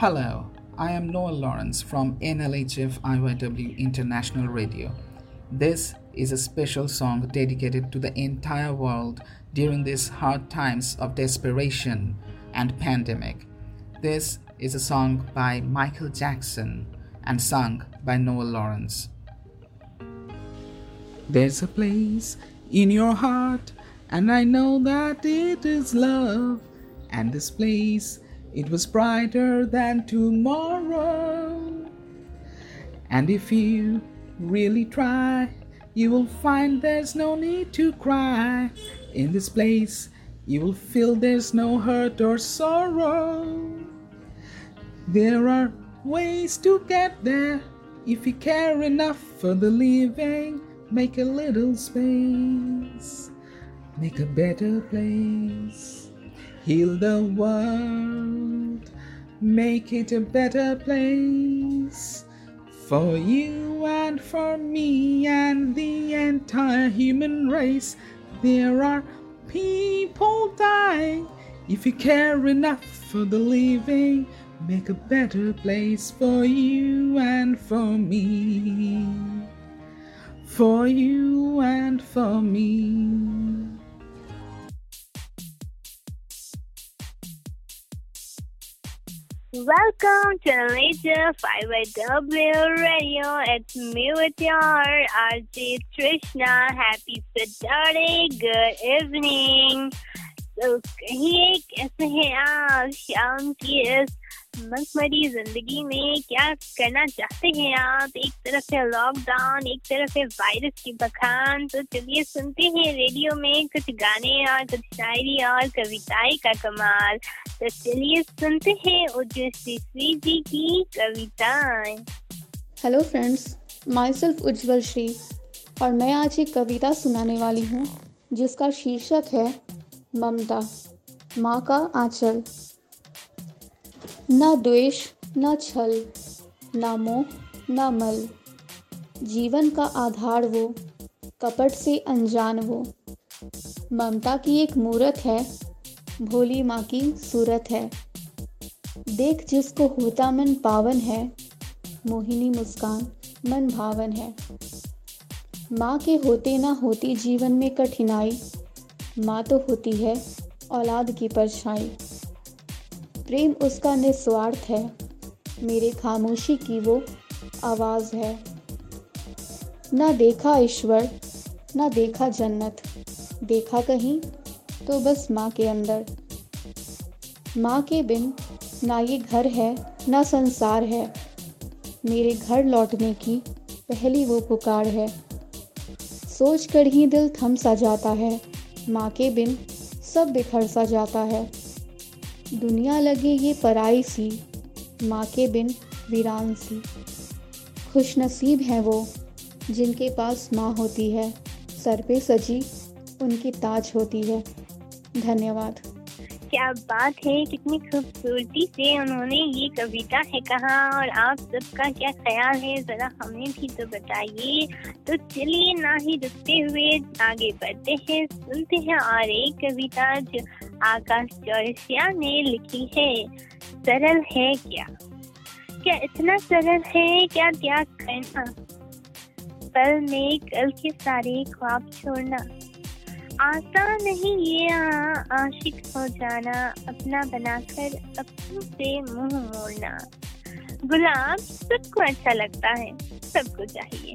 Hello, I am Noel Lawrence from NLHF IYW International Radio. This is a special song dedicated to the entire world during these hard times of desperation and pandemic. This is a song by Michael Jackson and sung by Noel Lawrence. There's a place in your heart, and I know that it is love. And this place, it was brighter than tomorrow. And if you really try, you will find there's no need to cry. In this place, you will feel there's no hurt or sorrow. There are ways to get there if you care enough for the living. Make a little space, make a better place. Heal the world, make it a better place for you and for me and the entire human race. There are people dying. If you care enough for the living, make a better place for you and for me. For you and for me. Welcome to the Major 5W Radio. It's me with your RJ Trishna. Happy Saturday. Good evening. So, here, here, Shyam, she is uh, मखमरी ज़िंदगी में क्या करना चाहते हैं आप? एक तरफ़ है लॉकडाउन एक तरफ़ है वायरस की बखान। तो चलिए सुनते हैं रेडियो में कुछ गाने और कुछ शायरी और कविताएँ का कमाल। तो चलिए सुनते हैं उज्जवल जी की कविताएँ। हेलो फ्रेंड्स माई सेल्फ उज्जवल श्री और मैं आज एक कविता सुनाने वाली हूँ, जिसका शीर्षक है ममता, माँ का आंचल। न द्वेष, न छल, न मोह, न मल। जीवन का आधार वो, कपट से अनजान वो। ममता की एक मूरत है, भोली माँ की सूरत है। देख जिसको होता मन पावन है, मोहिनी मुस्कान, मन भावन है। माँ के होते ना होती जीवन में कठिनाई, माँ तो होती है औलाद की परछाई। प्रेम उसका निस्वार्थ है। मेरे खामोशी की वो आवाज़ है। ना देखा ईश्वर, ना देखा जन्नत। देखा कहीं तो बस माँ के अंदर। माँ के बिन ना ये घर है, ना संसार है। मेरे घर लौटने की पहली वो पुकार है। सोच कर ही दिल थम सा जाता है। माँ के बिन सब बिखर सा जाता है। दुनिया लगे ये पराई सी, माँ के बिन वीरान सी। खुश नसीब हैं वो, जिनके पास माँ होती है, सर पे सजी उनकी ताज होती है। धन्यवाद। क्या बात है, कितनी खूबसूरती से उन्होंने ये कविता है कहा, और आप सबका क्या ख्याल है, जरा हमें भी तो बताइए। तो चलिए ना ही रुकते हुए आगे बढ़ते हैं, सुनते हैं और एक कविता जो आकाश चौरसिया ने लिखी है, सरल है क्या? क्या इतना सरल है? क्या त्याग करना? पल में कल के सारे ख्वाब छोड़ना। आता नहीं ये आशिक हो जाना, अपना बनाकर अपनों से मुँह मोड़ना। गुलाब सबको अच्छा लगता है, सबको चाहिए।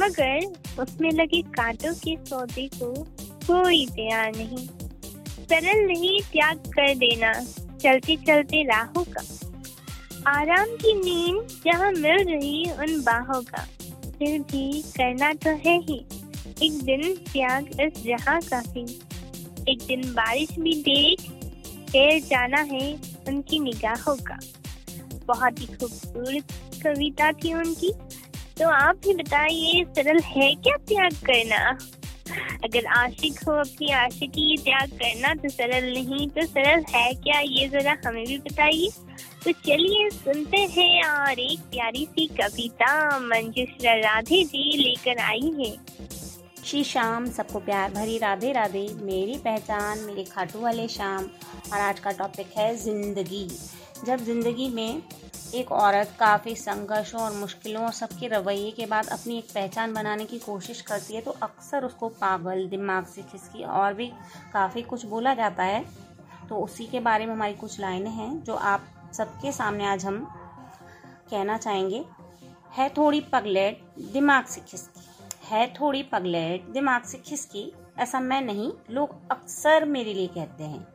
मगर उसमें लगे कांटों के सौदे को कोई तैयार नहीं। सरल नहीं त्याग कर देना। चलते चलते राहों का। आराम की नींद जहाँ मिल रही उन बाहों का। फिर भी करना तो है ही। एक दिन त्याग इस जहाँ का भी एक दिन बारिश भी देख, फिर जाना है उनकी निगाहों का। बहुत ही खूबसूरत कविता थी उनकी। तो आप भी बताइए, सरल है क्या त्याग करना? अगर आशिक हो अपनी आशिकी त्याग करना तो सरल नहीं तो सरल है क्या ये जरा हमें भी बताइए? तो चलिए सुनते हैं और एक प्यारी सी कविता मंजुश्रा राधे जी लेकर आई है। श्री शाम सबको प्यार भरी राधे राधे, मेरी पहचान, मेरे खाटू वाले शाम और आज का टॉपिक है ज़िंदगी। जब ज़िंदगी में एक औरत काफ़ी संघर्षों और मुश्किलों और सबके रवैये के बाद अपनी एक पहचान बनाने की कोशिश करती है तो अक्सर उसको पागल, दिमाग से खिसकी और भी काफ़ी कुछ बोला जाता है। तो उसी के बारे में हमारी कुछ लाइनें हैं, जो आप सबके सामने आज हम कहना चाहेंगे। है थोड़ी पगलेट, दिमाग से खिसकी। है थोड़ी पगलेट, दिमाग से खिसकी, ऐसा मैं नहीं, लोग अक्सर मेरे लिए कहते हैं,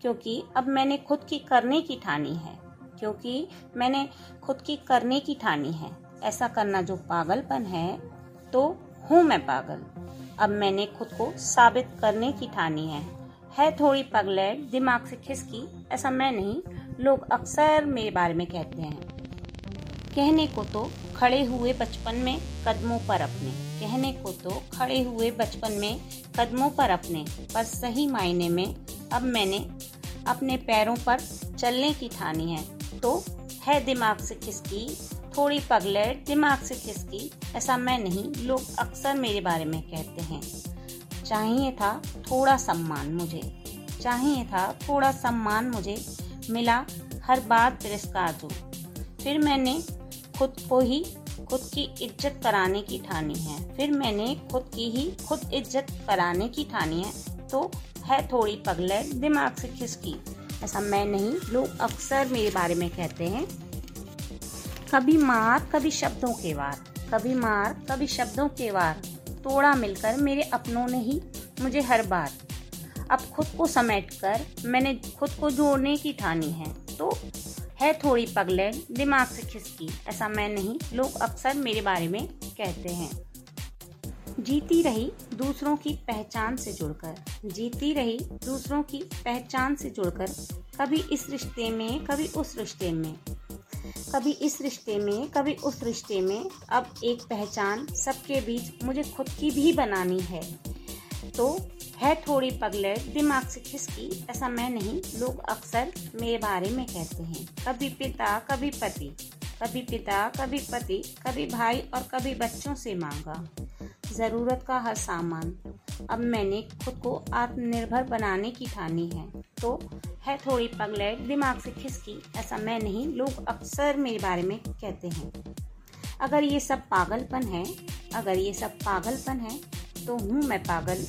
क्योंकि अब मैंने खुद की करने की ठानी है। क्योंकि मैंने खुद की करने की ठानी है। ऐसा करना जो पागलपन है तो हूँ मैं पागल। अब मैंने खुद को साबित करने की ठानी है। है थोड़ी पगलेट दिमाग से खिसकी, ऐसा मैं नहीं, लोग अक्सर मेरे बारे में कहते हैं। कहने को तो खड़े हुए बचपन में, कदमों पर अपने। कहने को तो खड़े हुए बचपन में, कदमों पर अपने। पर सही मायने में, अब मैंने अपने पैरों पर चलने की ठानी है। तो है दिमाग से खिसकी थोड़ी पगलेट दिमाग से खिसकी ऐसा मैं नहीं, लोग अक्सर मेरे बारे में कहते हैं। चाहिए था थोड़ा सम्मान मुझे। चाहिए था थोड़ा सम्मान मुझे। मिला हर बात तिरस्कार जो फिर मैंने खुद को ही खुद की इज़्ज़त कराने की ठानी है। फिर मैंने खुद की ही खुद इज़्ज़त कराने की ठानी है। तो है थोड़ी पगलेट दिमाग से खिसकी ऐसा मैं नहीं, लोग अक्सर मेरे बारे में कहते हैं। कभी मार, कभी शब्दों के वार। कभी मार, कभी शब्दों के वार। तोड़ा मिलकर मेरे अपनों ने ही मुझे हर बार। अब खुद को समेट कर मैंने खुद को जोड़ने की ठानी है। तो है थोड़ी पगलेट दिमाग से खिसकी। ऐसा मैं नहीं, लोग अक्सर मेरे बारे में कहते हैं। जीती रही दूसरों की पहचान से जुड़कर। जीती रही दूसरों की पहचान से जुड़कर। कभी इस रिश्ते में, कभी उस रिश्ते में। कभी इस रिश्ते में, कभी उस रिश्ते में। अब एक पहचान सबके बीच मुझे खुद की भी बनानी है। तो है थोड़ी पगलेट दिमाग से खिसकी, ऐसा मैं नहीं। लोग अक्सर मेरे बारे में कहते हैं। कभी पिता, कभी पति। कभी पिता, कभी पति, कभी भाई और कभी बच्चों से मांगा। ज़रूरत का हर सामान। अब मैंने खुद को आत्मनिर्भर बनाने की ठानी है। तो है थोड़ी पगलेट दिमाग से खिसकी, ऐसा मैं नहीं, लोग अक्सर मेरे बारे में कहते हैं। अगर ये सब पागलपन है, अगर ये सब पागलपन है तो हूँ मैं पागल।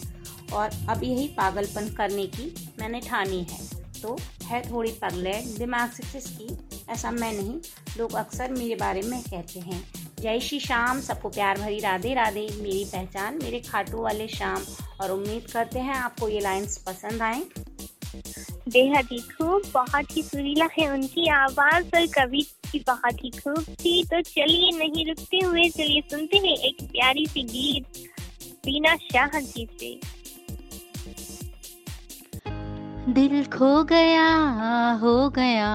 और अब यही पागलपन करने की मैंने ठानी है। तो है थोड़ी पगलेट दिमाग से खिसकी, ऐसा मैं नहीं, लोग अक्सर मेरे बारे में कहते हैं। जय श्री श्याम सबको प्यार भरी राधे राधे। मेरी पहचान मेरे खाटू वाले शाम और उम्मीद करते हैं आपको ये लाइंस पसंद आए। बेहद ही खूब बहुत ही सुरीला है उनकी आवाज़ और कवि की बहुत ही खूब थी। तो चलिए नहीं रुकते हुए चलिए सुनते हैं एक प्यारी सी गीत बीना शाह जी से। दिल खो गया हो गया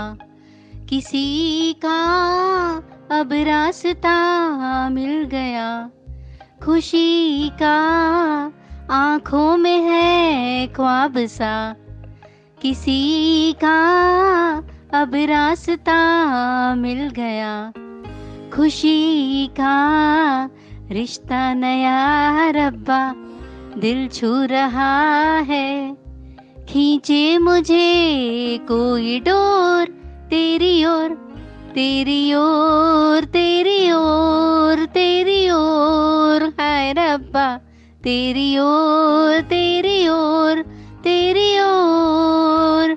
किसी का अब रास्ता मिल गया। खुशी का आँखों में है ख्वाब सा। किसी का अब रास्ता मिल गया। खुशी का रिश्ता नया रब्बा, दिल छू रहा है। खींचे मुझे कोई डोर तेरी ओर। तेरी ओर तेरी ओर तेरी ओर हाय रब्बा। तेरी ओर तेरी ओर तेरी ओर।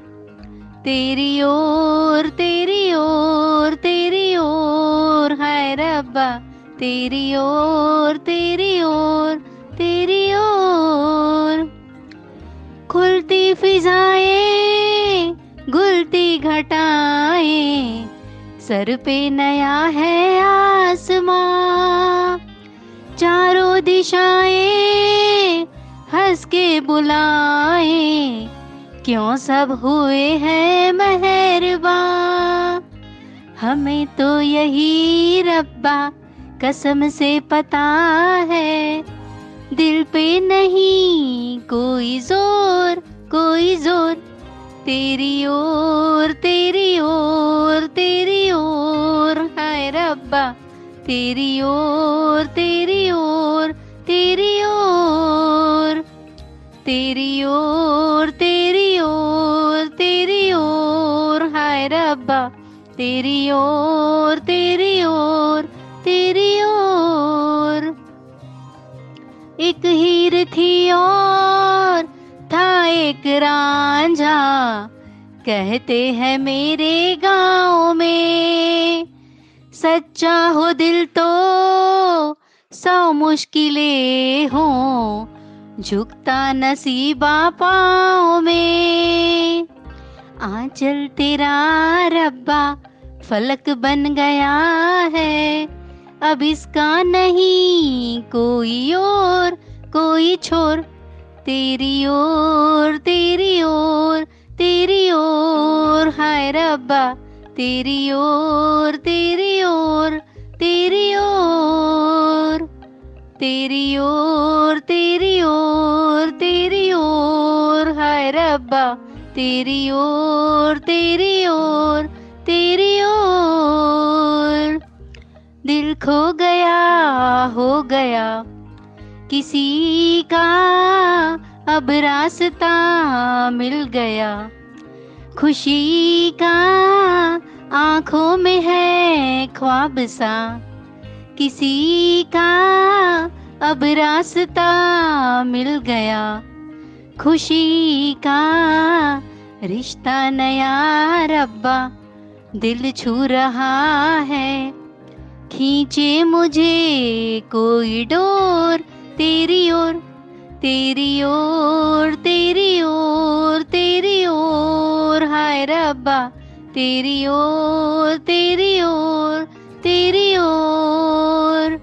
तेरी ओर तेरी ओर तेरी ओर हाय रब्बा। तेरी ओर तेरी ओर तेरी ओर। खुलती फिजाएँ, गुलती घटाएँ। सर पे नया है आसमां। चारों दिशाएँ हंस के बुलाए, क्यों सब हुए हैं मेहरबान? हमें तो यही रब्बा कसम से पता है, दिल पे नहीं कोई ज़ोर कोई ज़ोर। तेरी ओर तेरी ओर, तेरी रब्बा तेरी ओर तेरी ओर तेरी ओर। तेरी ओर तेरी ओर तेरी ओर, हाय रब्बा। तेरी ओर तेरी ओर तेरी ओर। एक हीर थी और था एक रांझा। कहते हैं मेरे गाँव में सच्चा हो दिल तो सौ मुश्किलें हो, झुकता नसीबा पाओ में। आंचल तेरा रब्बा फलक बन गया है, अब इसका नहीं कोई और कोई छोर। तेरी ओर तेरी ओर तेरी ओर, हाय रब्बा। तेरी ओर तेरी ओर तेरी ओर तेरी ओर तेरी ओर तेरी ओर, हाय रब्बा, तेरी ओर तेरी ओर तेरी ओर। दिल खो गया, हो गया, किसी का अब रास्ता मिल गया। खुशी का आँखों में है ख्वाब सा। किसी का अब रास्ता मिल गया। खुशी का रिश्ता नया रब्बा, दिल छू रहा है। खींचे मुझे कोई डोर, तेरी ओर तेरी ओर तेरी ओर तेरी ओर, हाय रब्बा। तेरी ओर तेरी ओर तेरी ओर।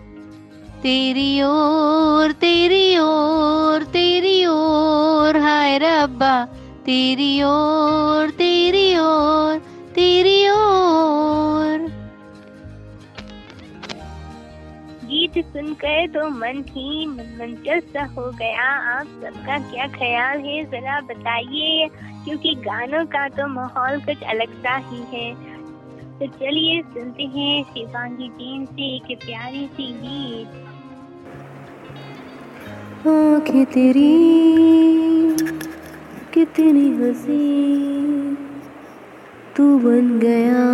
तेरी ओर तेरी ओर तेरी ओर। हाय रब्बा, तेरी ओर तेरी ओर तेरी ओर गीत सुनकर तो मन ही मंचल सा हो गया। आप सबका क्या ख्याल है? जरा बताइए, क्योंकि गानों का तो माहौल कुछ अलग सा ही है। तो चलिए सुनते हैं शिवांगी टीम से एक प्यारी सी गीत। आँखें तेरी, कितनी हसी तू बन गया,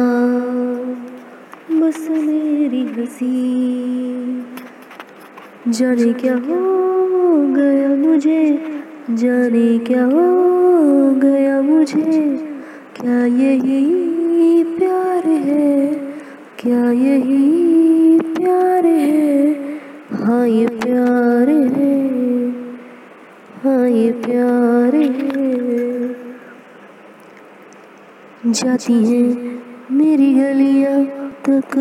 बस मेरी हँसी जाने क्या हो गया मुझे? जाने क्या हो गया मुझे? क्या यही प्यार है? क्या यही प्यार है? हाँ ये प्यार है। हाँ ये प्यार है। जाती हैं मेरी गलियाँ तक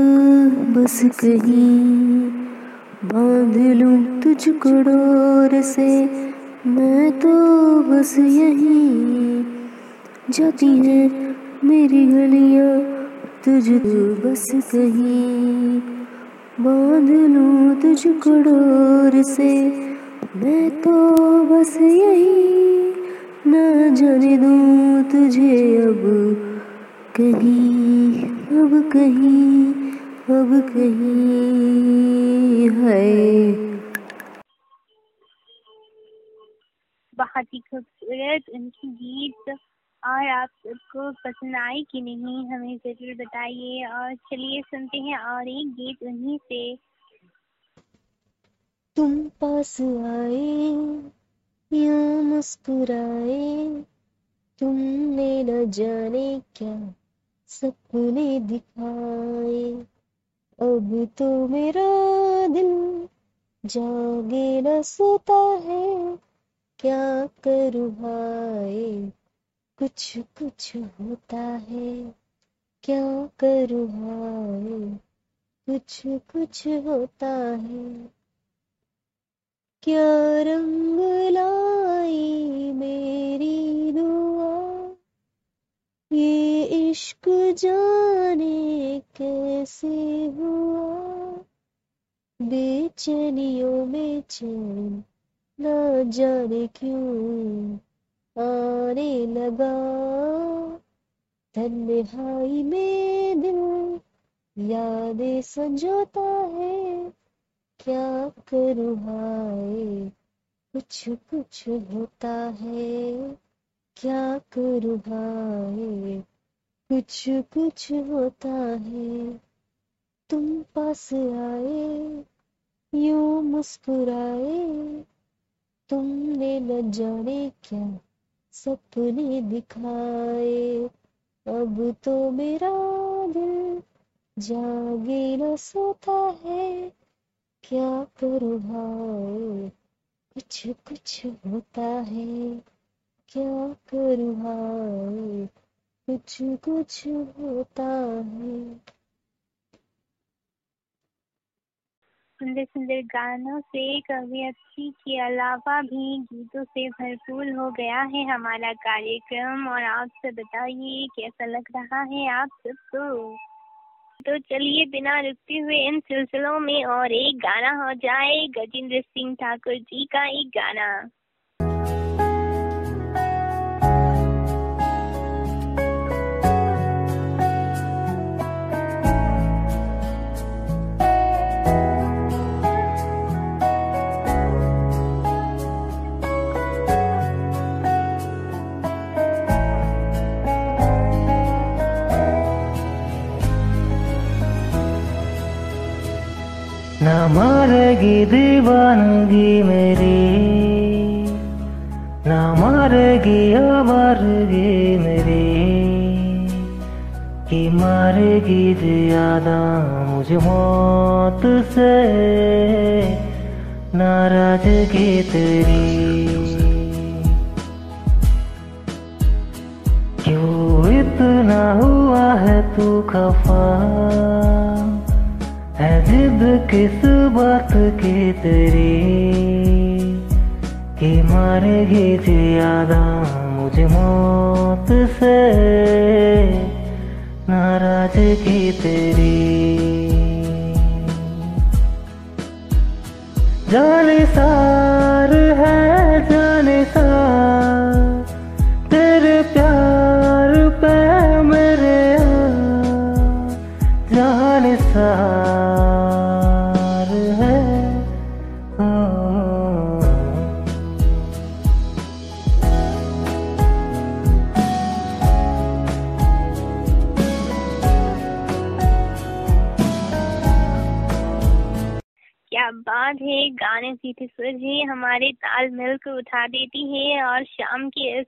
बस कहीं। बाँध लूँ तुझको डोर से। मैं तो बस यहीं जाती हैं मेरी गलियाँ, तुझ तो बस कहीं। बाँध लूँ तुझको डोर से। मैं तो बस यहीं ना जाने दूँ तुझे अब कहीं अब कहीं। अब कहीं है। बहुत ही खूबसूरत उनकी गीत और आप सबको पसंद आई कि नहीं हमें ज़रूर बताइए। और चलिए सुनते हैं और एक गीत उन्हीं से। तुम पास आए या मुस्कुराए तुमने न जाने क्या सपने दिखाए। अब तो मेरा दिल जागे न सोता है। क्या करूँ हाय? कुछ कुछ होता है। क्या करूँ हाय? कुछ कुछ होता है। क्या रंग लाई मेरी ये इश्क जाने कैसे हुआ? बेचैनियों में चैन ना जाने क्यों आने लगा? तन्हाई में दिल यादें संजोता है। क्या करूँ हाय? कुछ कुछ होता है। क्या करूँ भाई? कुछ कुछ होता है। तुम पास आए, यूँ मुस्कुराए। तुमने न जाने क्या सपने दिखाए। अब तो मेरा दिल जागे न सोता है। क्या करूँ भाई? कुछ कुछ होता है। क्या करूँ भाई कुछ कुछ होता है। सुंदर सुंदर गानों से कवियत्री के अलावा भी गीतों से भरपूर हो गया है हमारा कार्यक्रम। और आप सब बताइए, कैसा लग रहा है आप सबको तो चलिए, बिना रुकते हुए इन सिलसिलों में और एक गाना हो जाए। गजेंद्र सिंह ठाकुर जी का एक गाना। न मारेगी दीवानगी मेरी। न मारेगी आवारगी मेरी। कि मारेगी ज़्यादा मुझे मौत से। नाराज़गी तेरी। क्यों इतना हुआ है तू खफा? जिद किस बात की तेरी कि मारेगी ज़्यादा मुझे मौत से। नाराज़ की तेरी। जाने सार है गाने की थी है हमारे ताल मिल को उठा देती है और शाम की इस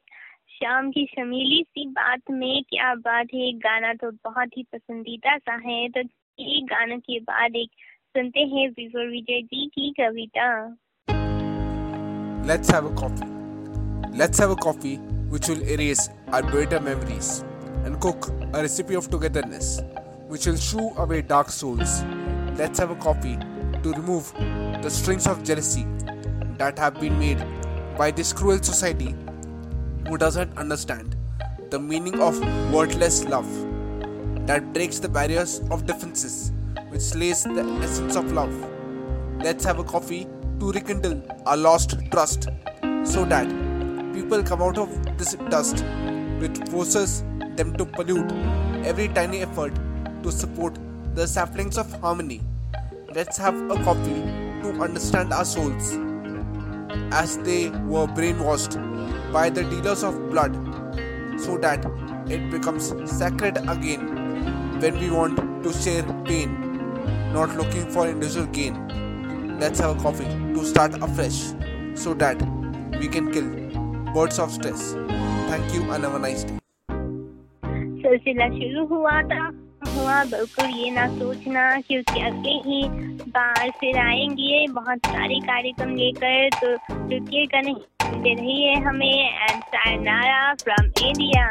शाम की शमीली सी बात में क्या बात है गाना तो बहुत ही पसंदीदा सा है तो एक गानों के बाद एक सुनते हैं विजय विजय जी की कविता Let's have a coffee. Let's have a coffee which will erase our bitter memories and cook a recipe of togetherness which will shoo away dark souls. Let's have a coffee to remove the strings of jealousy that have been made by this cruel society who doesn't understand the meaning of wordless love that breaks the barriers of differences which slays the essence of love. Let's have a coffee to rekindle our lost trust so that people come out of this dust which forces them to pollute every tiny effort to support the saplings of harmony. Let's have a coffee to understand our souls as they were brainwashed by the dealers of blood so that it becomes sacred again when we want to share pain, not looking for individual gain. Let's have a coffee to start afresh so that we can kill birds of stress. Thank you and have a nice day. सिलसिला शुरू हुआ था हुआ, बिल्कुल ये ना सोचना, क्योंकि अगले ही बार फिर आएँगे, बहुत सारे कार्यक्रम लेकर तो रुकिएगा नहीं, दे रही है हमें एंड फ्रॉम इंडिया